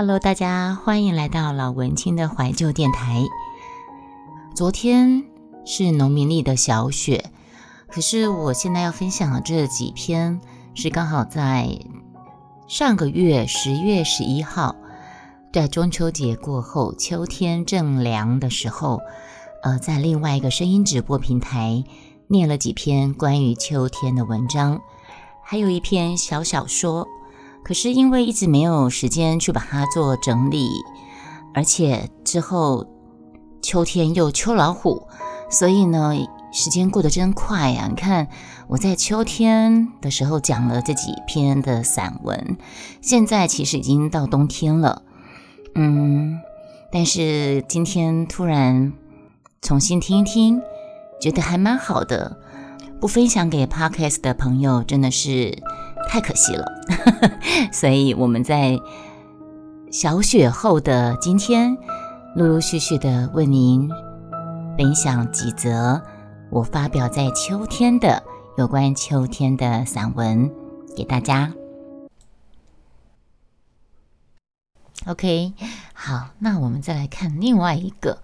Hello，大家欢迎来到老文青的怀旧电台。昨天是农民历的小雪，可是我现在要分享的这几篇是刚好在上个月十月十一号，在中秋节过后，秋天正凉的时候，呃，在另外一个声音直播平台念了几篇关于秋天的文章，还有一篇小小说。可是因为一直没有时间去把它做整理，而且之后秋天又秋老虎，所以呢，时间过得真快呀！你看我在秋天的时候讲了这几篇的散文，现在其实已经到冬天了，嗯，但是今天突然重新听一听，觉得还蛮好的，不分享给 Podcast 的朋友真的是。太可惜了，所以我们在小雪后的今天，陆陆续续的为您分享几则我发表在秋天的有关秋天的散文给大家。OK，好，那我们再来看另外一个，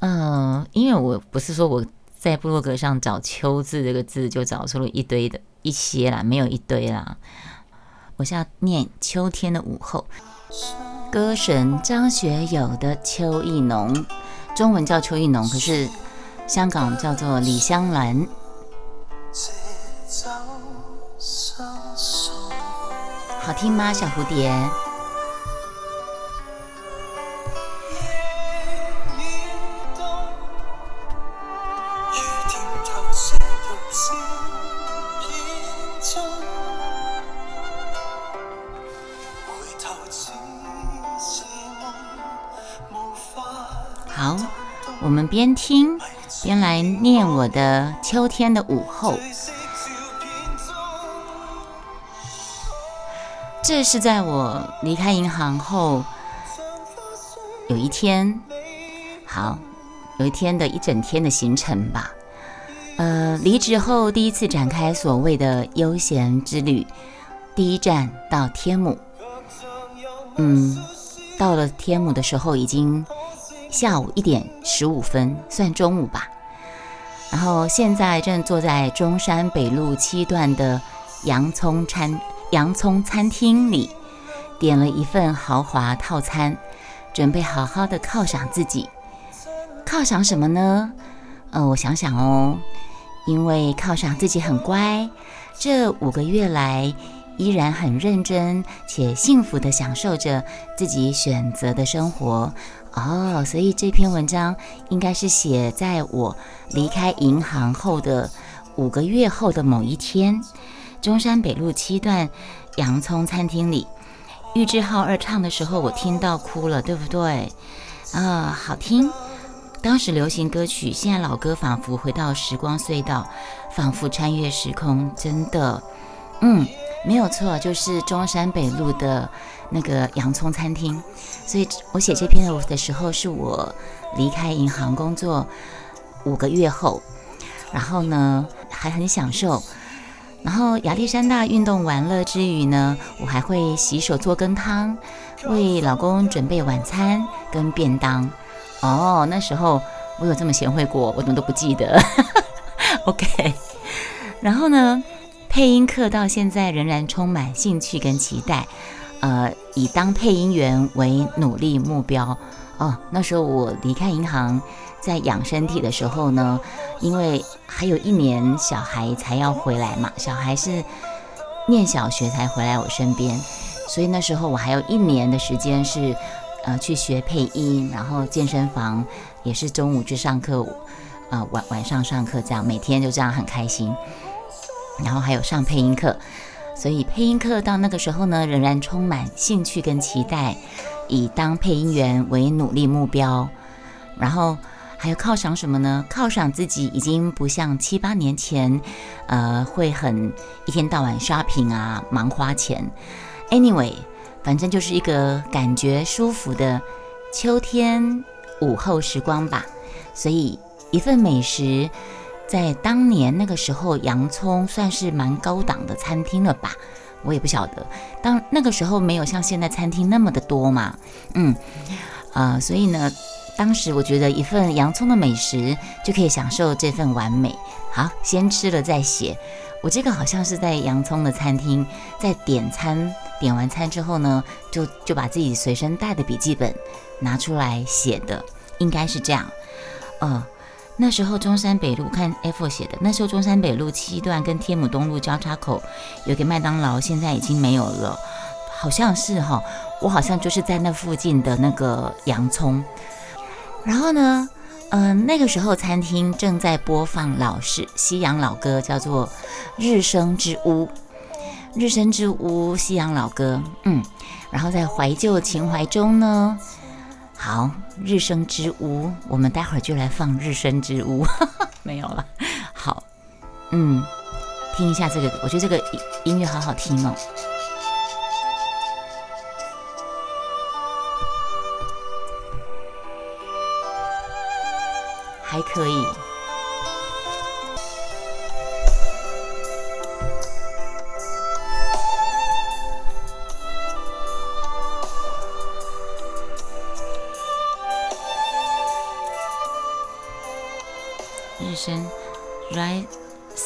嗯，因为我不是说我在部落格上找“秋”字这个字就找出了一堆的。一些啦，没有一堆啦。我是要念《秋天的午后》，歌神张学友的《秋意浓》，中文叫秋意浓，可是香港叫做李香兰。好听吗，小蝴蝶？边听边来念我的秋天的午后。这是在我离开银行后有一天，好，有一天的一整天的行程吧。呃，离职后第一次展开所谓的悠闲之旅，第一站到天母。嗯，到了天母的时候已经。下午一点十五分，算中午吧。然后现在正坐在中山北路七段的洋葱餐洋葱餐厅里，点了一份豪华套餐，准备好好的犒赏自己。犒赏什么呢？呃，我想想哦，因为犒赏自己很乖，这五个月来依然很认真且幸福地享受着自己选择的生活。哦，所以这篇文章应该是写在我离开银行后的五个月后的某一天，中山北路七段洋葱餐厅里，玉置浩二唱的时候，我听到哭了，对不对？啊，好听！当时流行歌曲，现在老歌仿佛回到时光隧道，仿佛穿越时空，真的，嗯。没有错，就是中山北路的那个洋葱餐厅。所以我写这篇的时候，是我离开银行工作五个月后，然后呢还很享受。然后亚历山大运动完了之余呢，我还会洗手做羹汤，为老公准备晚餐跟便当。哦，那时候我有这么贤惠过，我怎么都不记得。OK，然后呢？配音课到现在仍然充满兴趣跟期待，呃，以当配音员为努力目标。哦，那时候我离开银行，在养身体的时候呢，因为还有一年小孩才要回来嘛，小孩是念小学才回来我身边，所以那时候我还有一年的时间是呃去学配音，然后健身房也是中午去上课，啊晚晚上上课这样，每天就这样很开心。然后还有上配音课，所以配音课到那个时候呢，仍然充满兴趣跟期待，以当配音员为努力目标。然后还有犒赏什么呢？犒赏自己已经不像七八年前，呃，会很一天到晚刷屏啊，忙花钱。Anyway，反正就是一个感觉舒服的秋天午后时光吧。所以一份美食。在当年那个时候，洋葱算是蛮高档的餐厅了吧？我也不晓得。当那个时候没有像现在餐厅那么的多嘛，嗯，呃，所以呢，当时我觉得一份洋葱的美食就可以享受这份完美。好，先吃了再写。我这个好像是在洋葱的餐厅，在点餐点完餐之后呢，就就把自己随身带的笔记本拿出来写的，应该是这样。呃，那时候中山北路看 F 写的，那时候中山北路七段跟天母东路交叉口有个麦当劳，现在已经没有了，好像是哈，我好像就是在那附近的那个洋葱。然后呢，嗯，那个时候餐厅正在播放老式西洋老歌，叫做《日升之屋》。日升之屋，西洋老歌，嗯，然后在怀旧情怀中呢。好，日升之屋，我们待会儿就来放日升之屋，没有了。好，嗯，听一下这个，我觉得这个音乐好好听哦，还可以。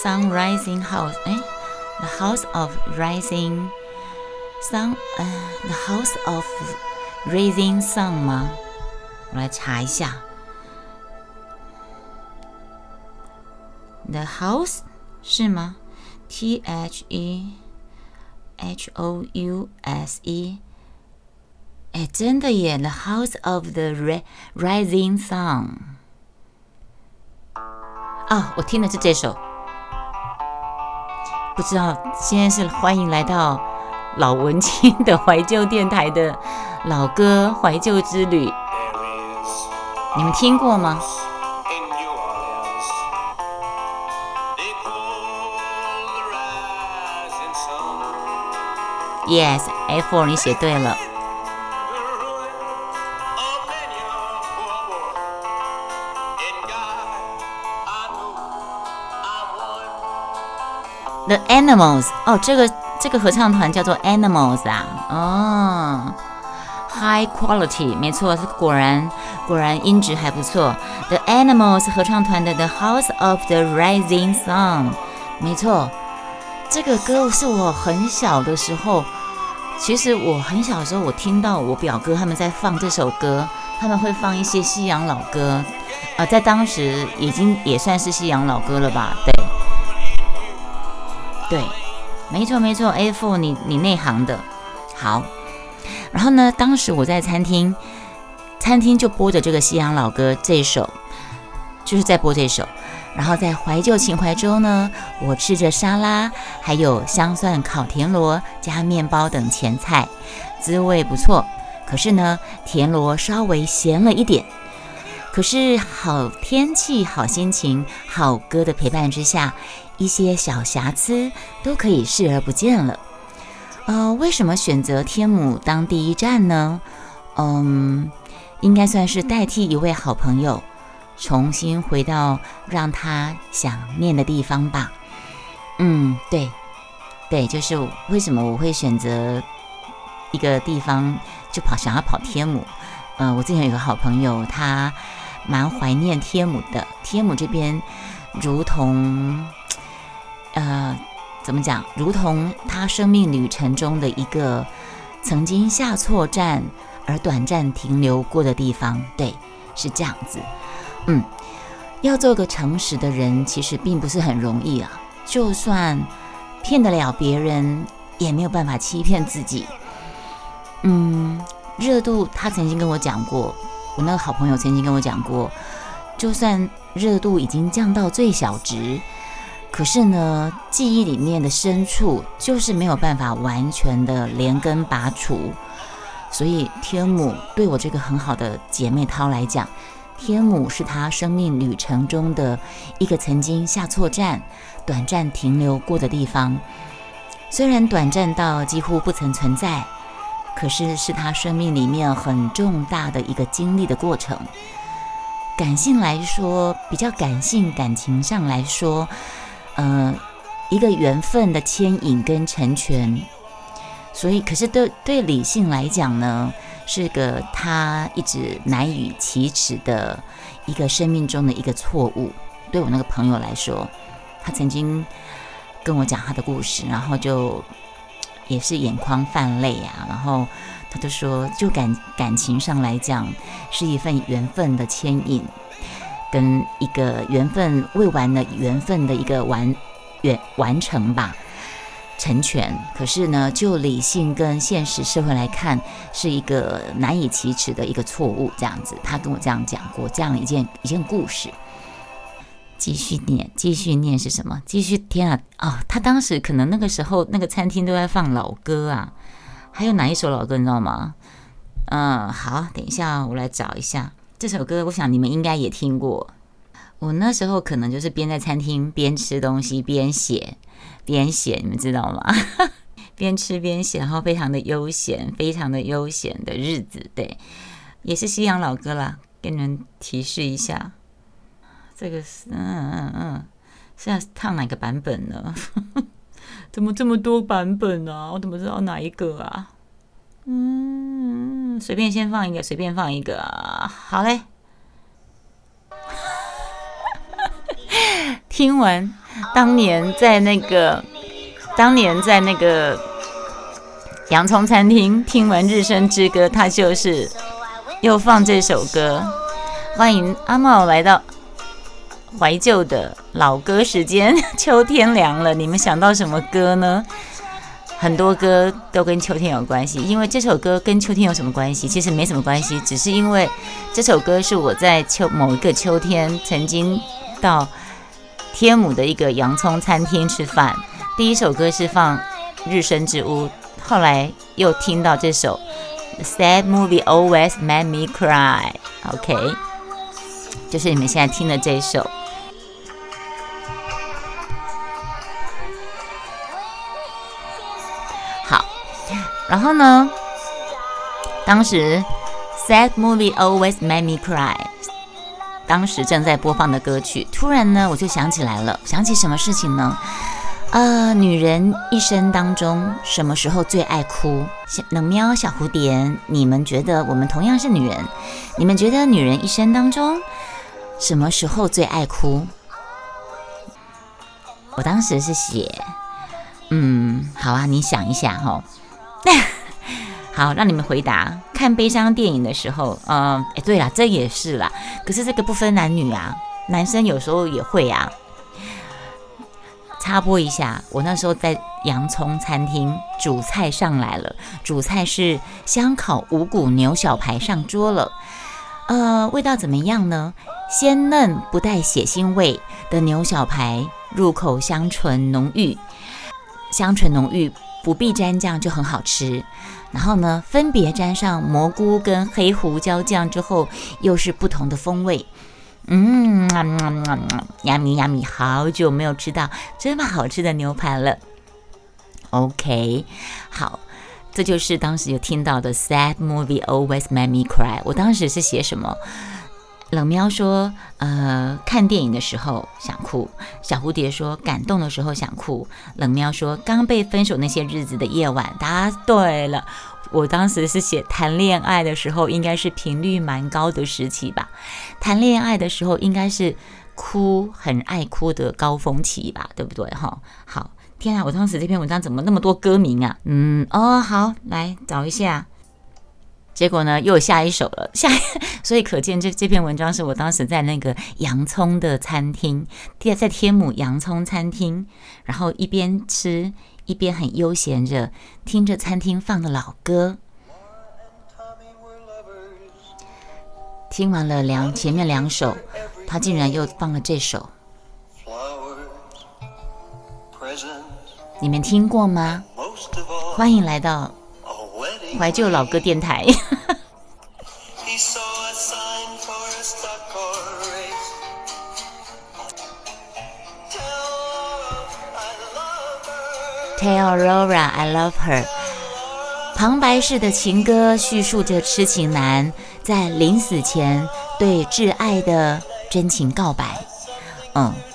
sun rising house，哎，the house of rising sun，呃，the house of rising sun 吗？我来查一下，the house 是吗？T H E H O U S E，哎，真的耶，the house of the rising sun。啊，我听的是这首， 不知道今天是欢迎来到老文青的怀旧电台的老歌怀旧之旅，你们听过吗？Yes，F，你写对了。The Animals，哦，这个这个合唱团叫做 Animals 啊，哦，High Quality，没错，果然果然音质还不错。The Animals 合唱团的 The House of the Rising Sun，没错，这个歌是我很小的时候，其实我很小的时候，我听到我表哥他们在放这首歌，他们会放一些西洋老歌，呃，在当时已经也算是西洋老歌了吧，对。对，没错没错，A Four，你你内行的，好。然后呢，当时我在餐厅，餐厅就播着这个西洋老歌这一首，就是在播这首。然后在怀旧情怀中呢，我吃着沙拉，还有香蒜烤田螺加面包等前菜，滋味不错。可是呢，田螺稍微咸了一点。可是好天气、好心情、好歌的陪伴之下。一些小瑕疵都可以视而不见了。呃，为什么选择天母当第一站呢？嗯，应该算是代替一位好朋友，重新回到让他想念的地方吧。嗯，对，对，就是为什么我会选择一个地方就跑，想要跑天母。呃，我之前有个好朋友，他蛮怀念天母的。天母这边如同。呃，怎么讲？如同他生命旅程中的一个曾经下错站而短暂停留过的地方，对，是这样子。嗯，要做个诚实的人，其实并不是很容易啊。就算骗得了别人，也没有办法欺骗自己。嗯，热度，他曾经跟我讲过，我那个好朋友曾经跟我讲过，就算热度已经降到最小值。可是呢，记忆里面的深处就是没有办法完全的连根拔除，所以天母对我这个很好的姐妹涛来讲，天母是她生命旅程中的一个曾经下错站、短暂停留过的地方。虽然短暂到几乎不曾存在，可是是他生命里面很重大的一个经历的过程。感性来说，比较感性，感情上来说。呃，一个缘分的牵引跟成全，所以可是对对理性来讲呢，是个他一直难以启齿的一个生命中的一个错误。对我那个朋友来说，他曾经跟我讲他的故事，然后就也是眼眶泛泪啊，然后他就说，就感感情上来讲，是一份缘分的牵引。跟一个缘分未完的缘分的一个完完完成吧，成全。可是呢，就理性跟现实社会来看，是一个难以启齿的一个错误。这样子，他跟我这样讲过这样一件一件故事。继续念，继续念是什么？继续天啊！哦，他当时可能那个时候那个餐厅都在放老歌啊，还有哪一首老歌你知道吗？嗯，好，等一下我来找一下。这首歌，我想你们应该也听过。我那时候可能就是边在餐厅边吃东西边写，边写，你们知道吗？边吃边写，然后非常的悠闲，非常的悠闲的日子。对，也是西洋老歌啦，给你们提示一下。这个是，嗯嗯嗯，是要唱哪个版本呢？怎么这么多版本啊？我怎么知道哪一个啊？嗯，随便先放一个，随便放一个，好嘞。听完当年在那个，当年在那个洋葱餐厅听完《日升之歌》，他就是又放这首歌。欢迎阿茂来到怀旧的老歌时间。秋天凉了，你们想到什么歌呢？很多歌都跟秋天有关系，因为这首歌跟秋天有什么关系？其实没什么关系，只是因为这首歌是我在秋某一个秋天曾经到天母的一个洋葱餐厅吃饭。第一首歌是放《日升之屋》，后来又听到这首《Sad Movie Always Made Me Cry》，OK，就是你们现在听的这首。然后呢？当时《Sad Movie Always Made Me Cry》当时正在播放的歌曲，突然呢，我就想起来了，想起什么事情呢？呃，女人一生当中什么时候最爱哭？冷喵、小蝴蝶，你们觉得我们同样是女人，你们觉得女人一生当中什么时候最爱哭？我当时是写，嗯，好啊，你想一下哈。好，让你们回答。看悲伤电影的时候，嗯，哎，对了，这也是啦。可是这个不分男女啊，男生有时候也会啊。插播一下，我那时候在洋葱餐厅，主菜上来了，主菜是香烤五谷牛小排上桌了。呃，味道怎么样呢？鲜嫩不带血腥味的牛小排，入口香醇浓郁，香醇浓郁。不必沾酱就很好吃，然后呢，分别沾上蘑菇跟黑胡椒酱之后，又是不同的风味。嗯，呀米呀米，好久没有吃到这么好吃的牛排了。OK，好，这就是当时有听到的 Sad movie always make me cry。我当时是写什么？冷喵说：“呃，看电影的时候想哭。”小蝴蝶说：“感动的时候想哭。”冷喵说：“刚被分手那些日子的夜晚。”答对了，我当时是写谈恋爱的时候，应该是频率蛮高的时期吧？谈恋爱的时候应该是哭很爱哭的高峰期吧？对不对？哈，好，天啊，我当时这篇文章怎么那么多歌名啊？嗯，哦，好，来找一下。结果呢，又有下一首了，下，所以可见这这篇文章是我当时在那个洋葱的餐厅，在天母洋葱餐厅，然后一边吃一边很悠闲着听着餐厅放的老歌，听完了两前面两首，他竟然又放了这首，你们听过吗？欢迎来到。怀旧老歌电台。Tell Aurora I love her。旁白式的情歌叙述着痴情男在临死前对挚爱的真情告白。嗯。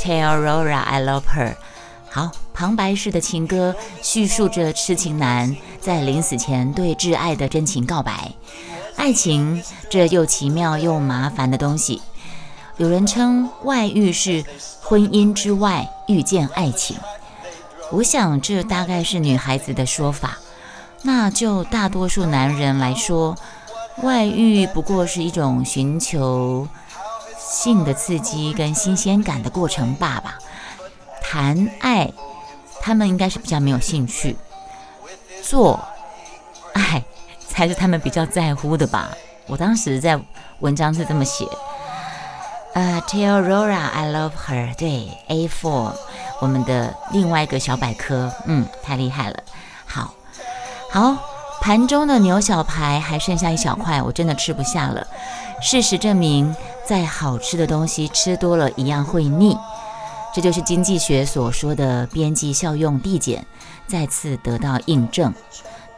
Tell Rora I love her。好，旁白式的情歌叙述着痴情男在临死前对挚爱的真情告白。爱情这又奇妙又麻烦的东西，有人称外遇是婚姻之外遇见爱情。我想这大概是女孩子的说法。那就大多数男人来说，外遇不过是一种寻求性的刺激跟新鲜感的过程罢了。谈爱，他们应该是比较没有兴趣；做爱才是他们比较在乎的吧。我当时在文章是这么写。呃，Tell Rora I love her。对，A4，我们的另外一个小百科，嗯，太厉害了。好。好，盘中的牛小排还剩下一小块，我真的吃不下了。事实证明，再好吃的东西吃多了一样会腻，这就是经济学所说的边际效用递减再次得到印证。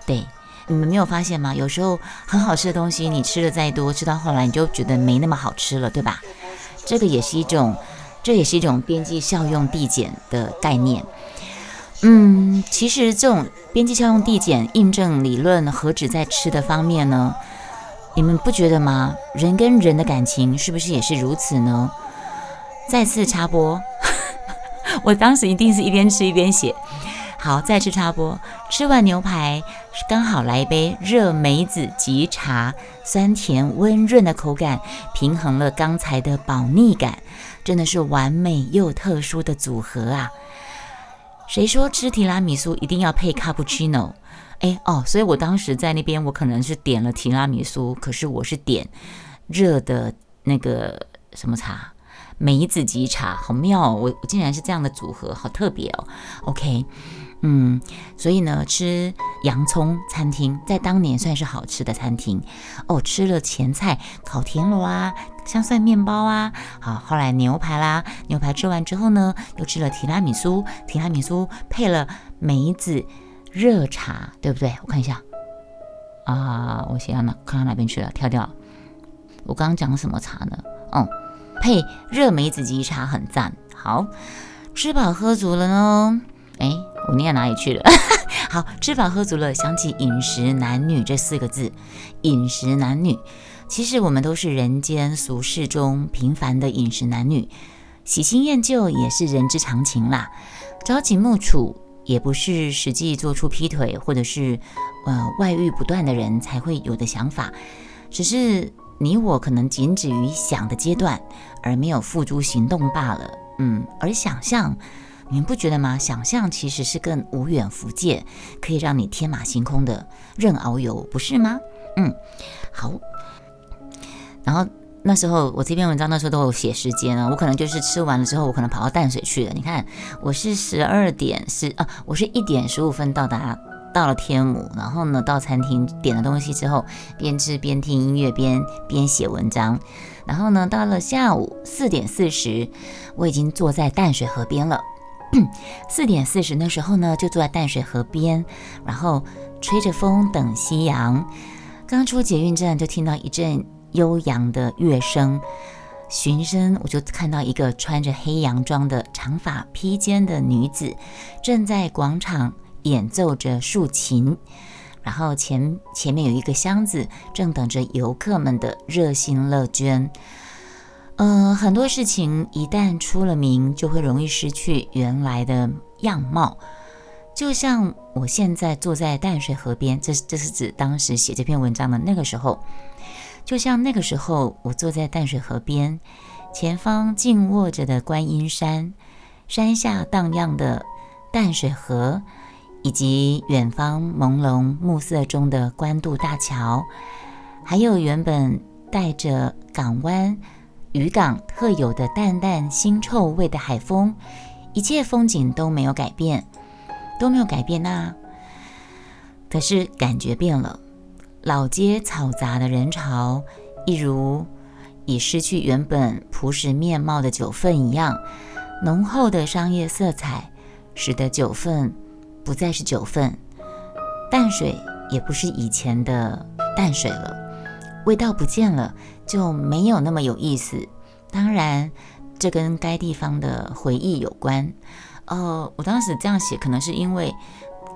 对，你们没有发现吗？有时候很好吃的东西，你吃的再多，吃到后来你就觉得没那么好吃了，对吧？这个也是一种，这也是一种边际效用递减的概念。嗯，其实这种边际效用递减印证理论何止在吃的方面呢？你们不觉得吗？人跟人的感情是不是也是如此呢？再次插播，我当时一定是一边吃一边写。好，再次插播，吃完牛排刚好来一杯热梅子吉茶，酸甜温润的口感平衡了刚才的饱腻感，真的是完美又特殊的组合啊！谁说吃提拉米苏一定要配卡布奇诺？哎哦，所以我当时在那边，我可能是点了提拉米苏，可是我是点热的那个什么茶，梅子吉茶，好妙哦！我我竟然是这样的组合，好特别哦。OK。嗯，所以呢，吃洋葱餐厅在当年算是好吃的餐厅哦。吃了前菜烤田螺啊，香蒜面包啊，好，后来牛排啦，牛排吃完之后呢，又吃了提拉米苏，提拉米苏配了梅子热茶，对不对？我看一下啊，我写到哪？看到哪边去了？跳掉。我刚刚讲什么茶呢？哦，配热梅子鸡茶很赞。好，吃饱喝足了呢。哎，我念哪里去了？好，吃饱喝足了，想起饮食男女这四个字，饮食男女，其实我们都是人间俗世中平凡的饮食男女，喜新厌旧也是人之常情啦。朝秦暮楚也不是实际做出劈腿或者是呃外遇不断的人才会有的想法，只是你我可能仅止于想的阶段，而没有付诸行动罢了。嗯，而想象。你们不觉得吗？想象其实是更无远弗届，可以让你天马行空的任遨游，不是吗？嗯，好。然后那时候我这篇文章那时候都有写时间啊，我可能就是吃完了之后，我可能跑到淡水去了。你看，我是十二点是啊，我是一点十五分到达到了天母，然后呢到餐厅点了东西之后，边吃边听音乐边边写文章，然后呢到了下午四点四十，我已经坐在淡水河边了。四点四十那时候呢，就坐在淡水河边，然后吹着风等夕阳。刚出捷运站，就听到一阵悠扬的乐声，循声我就看到一个穿着黑洋装的长发披肩的女子，正在广场演奏着竖琴，然后前前面有一个箱子，正等着游客们的热心乐捐。嗯，很多事情一旦出了名，就会容易失去原来的样貌。就像我现在坐在淡水河边，这这是指当时写这篇文章的那个时候。就像那个时候，我坐在淡水河边，前方静卧着的观音山，山下荡漾的淡水河，以及远方朦胧暮色中的官渡大桥，还有原本带着港湾。渔港特有的淡淡腥臭味的海风，一切风景都没有改变，都没有改变呐。可是感觉变了，老街嘈杂的人潮，一如已失去原本朴实面貌的九份一样，浓厚的商业色彩使得九份不再是九份，淡水也不是以前的淡水了。味道不见了，就没有那么有意思。当然，这跟该地方的回忆有关。呃，我当时这样写，可能是因为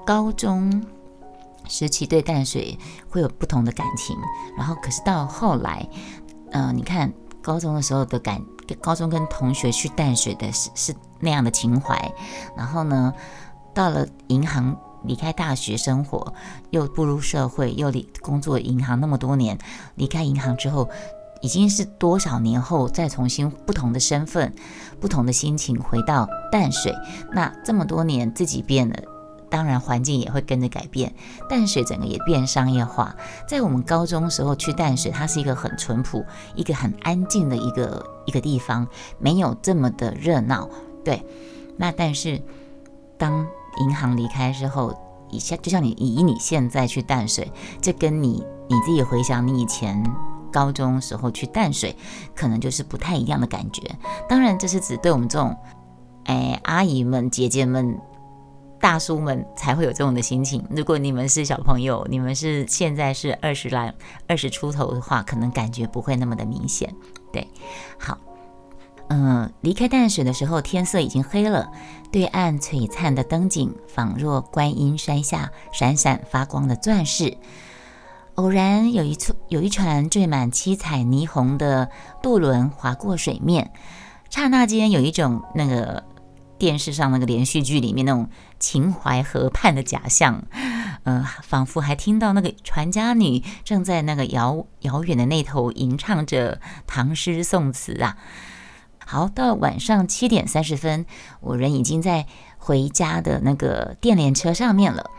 高中时期对淡水会有不同的感情，然后可是到后来，呃，你看高中的时候的感，高中跟同学去淡水的是是那样的情怀，然后呢，到了银行离开大学生活，又步入社会，又离工作银行那么多年，离开银行之后。已经是多少年后，再重新不同的身份、不同的心情回到淡水。那这么多年自己变了，当然环境也会跟着改变。淡水整个也变商业化。在我们高中时候去淡水，它是一个很淳朴、一个很安静的一个一个地方，没有这么的热闹。对，那但是当银行离开之后，以下就像你以你现在去淡水，这跟你你自己回想你以前。高中时候去淡水，可能就是不太一样的感觉。当然，这是指对我们这种，哎，阿姨们、姐姐们、大叔们才会有这种的心情。如果你们是小朋友，你们是现在是二十来、二十出头的话，可能感觉不会那么的明显。对，好，嗯，离开淡水的时候，天色已经黑了，对岸璀璨的灯景，仿若观音山下闪闪发光的钻石。偶然有一处有一船缀满七彩霓虹的渡轮划过水面，刹那间有一种那个电视上那个连续剧里面那种秦淮河畔的假象，呃，仿佛还听到那个船家女正在那个遥遥远的那头吟唱着唐诗宋词啊。好，到晚上七点三十分，我人已经在回家的那个电联车上面了，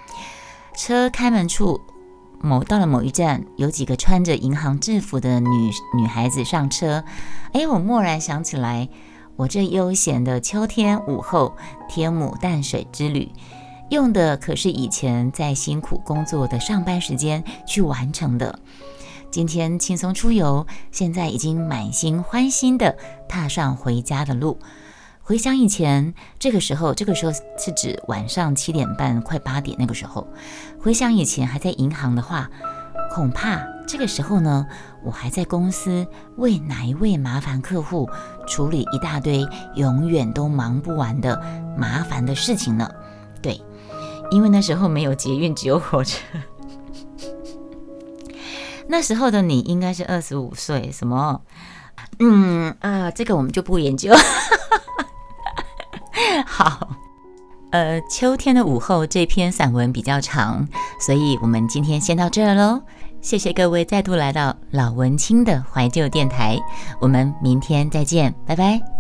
车开门处。某到了某一站，有几个穿着银行制服的女女孩子上车。哎，我蓦然想起来，我这悠闲的秋天午后天母淡水之旅，用的可是以前在辛苦工作的上班时间去完成的。今天轻松出游，现在已经满心欢欣的踏上回家的路。回想以前，这个时候，这个时候是指晚上七点半快八点那个时候。回想以前还在银行的话，恐怕这个时候呢，我还在公司为哪一位麻烦客户处理一大堆永远都忙不完的麻烦的事情呢。对，因为那时候没有捷运，只有火车。那时候的你应该是二十五岁，什么？嗯啊，这个我们就不研究。好，呃，秋天的午后这篇散文比较长，所以我们今天先到这儿喽。谢谢各位再度来到老文青的怀旧电台，我们明天再见，拜拜。